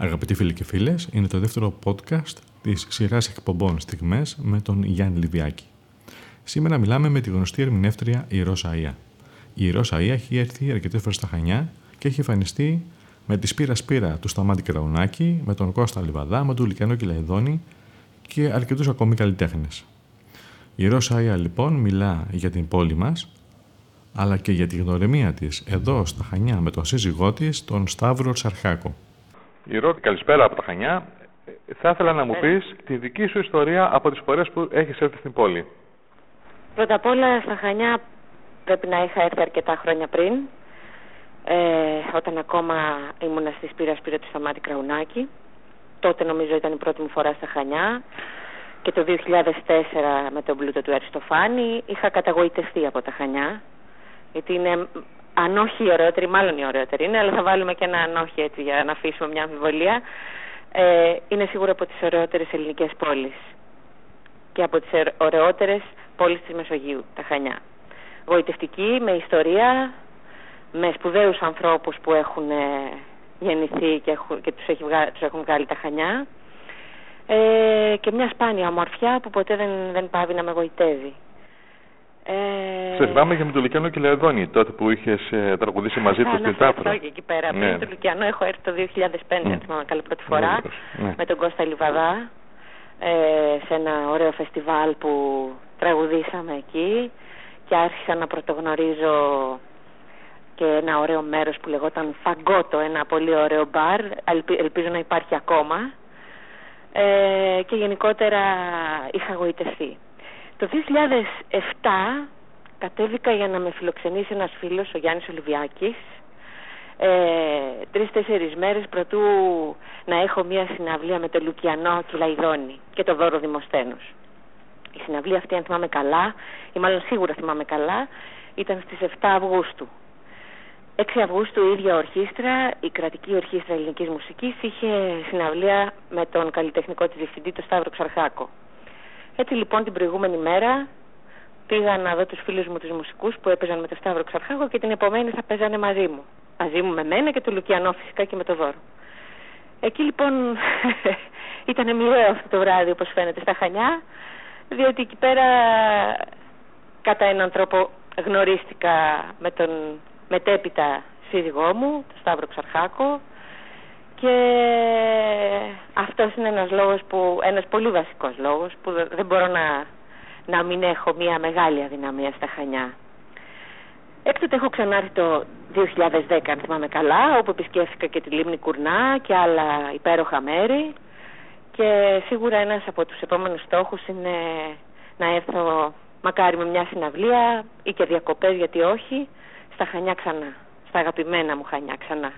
Αγαπητοί φίλοι και φίλες, είναι το δεύτερο podcast της σειράς εκπομπών στιγμές με τον Γιάννη Λιβιάκη. Σήμερα μιλάμε με τη γνωστή ερμηνεύτρια η Ρώσα Αία. Η Ρώσα Αία έχει έρθει αρκετές φορές στα Χανιά και έχει εμφανιστεί με τη Σπύρα Σπύρα του Σταμάτη Κραουνάκη, με τον Κώστα Λιβαδά, με τον Λυκιανό Κυλαϊδόνη και αρκετούς ακόμη καλλιτέχνες. Η Ρώσα Αία λοιπόν μιλά για την πόλη μας, αλλά και για τη γνωριμία της εδώ στα Χανιά με τον σύζυγό της, τον Σταύρο Σαρχάκο. Ρώτη, καλησπέρα από τα Χανιά. Θα ήθελα να μου ναι. πεις τη δική σου ιστορία από τις φορές που έχεις έρθει στην πόλη. Πρώτα απ' όλα στα Χανιά πρέπει να είχα έρθει αρκετά χρόνια πριν ε, όταν ακόμα ήμουνα στη Σπύρα Σπύρα του Σταμάτη Κραουνάκη. Τότε νομίζω ήταν η πρώτη μου φορά στα Χανιά και το 2004 με τον πλούτο του Αριστοφάνη είχα καταγοητευτεί από τα Χανιά γιατί είναι αν όχι η ωραιότερη, μάλλον η ωραιότερη είναι, αλλά θα βάλουμε και ένα αν όχι έτσι για να αφήσουμε μια αμφιβολία. Ε, είναι σίγουρα από τις ωραιότερες ελληνικές πόλεις και από τις ωραιότερες πόλεις της Μεσογείου, τα Χανιά. Γοητευτική, με ιστορία, με σπουδαίους ανθρώπους που έχουν ε, γεννηθεί και, έχουν, και τους, έχει τους έχουν βγάλει τα Χανιά ε, και μια σπάνια ομορφιά που ποτέ δεν, δεν πάβει να με γοητεύει. Ε... Σε θυμάμαι και με τον Λουκιανό και Λεωδόνη, τότε που είχες ε, τραγουδήσει μαζί του στην Τάφρα. και εκεί πέρα. Ναι. Πριν τον Λουκιανό έχω έρθει το 2005, mm. αν θυμάμαι καλά πρώτη φορά, ναι. με τον Κώστα Λιβαδά, ε, σε ένα ωραίο φεστιβάλ που τραγουδήσαμε εκεί και άρχισα να πρωτογνωρίζω και ένα ωραίο μέρος που λεγόταν Φαγκότο, ένα πολύ ωραίο μπαρ, ελπίζω να υπάρχει ακόμα ε, και γενικότερα είχα γοητευτεί. Το 2007 κατέβηκα για να με φιλοξενήσει ένας φίλος, ο Γιάννης Ολυβιάκης, ε, τρεις-τέσσερις μέρες προτού να έχω μια συναυλία με το Λουκιανό Κυλαϊδόνη και το Δώρο Δημοσθένους. Η συναυλία αυτή, αν θυμάμαι καλά, ή μάλλον σίγουρα θυμάμαι καλά, ήταν στις 7 Αυγούστου. 6 Αυγούστου η ίδια ορχήστρα, η κρατική ορχήστρα ελληνικής μουσικής, είχε συναυλία με τον καλλιτεχνικό της διευθυντή, τον Σταύρο Ξαρχάκο. Έτσι λοιπόν την προηγούμενη μέρα πήγα να δω τους φίλους μου τους μουσικούς που έπαιζαν με το Σταύρο Ξαρχάγο και την επομένη θα παίζανε μαζί μου. Μαζί μου με μένα και το Λουκιανό φυσικά και με το Δώρο. Εκεί λοιπόν ήταν μοιραίο αυτό το βράδυ όπως φαίνεται στα Χανιά διότι εκεί πέρα κατά έναν τρόπο γνωρίστηκα με τον μετέπειτα σύζυγό μου, τον Σταύρο Ξαρχάκο και αυτός είναι ένας λόγος που, ένας πολύ βασικός λόγος που δεν μπορώ να, να μην έχω μια μεγάλη αδυναμία στα Χανιά. Έκτοτε έχω ξανάρθει το 2010 αν θυμάμαι καλά όπου επισκέφθηκα και τη Λίμνη Κουρνά και άλλα υπέροχα μέρη και σίγουρα ένας από τους επόμενους στόχους είναι να έρθω μακάρι με μια συναυλία ή και διακοπές γιατί όχι στα Χανιά ξανά, στα αγαπημένα μου Χανιά ξανά.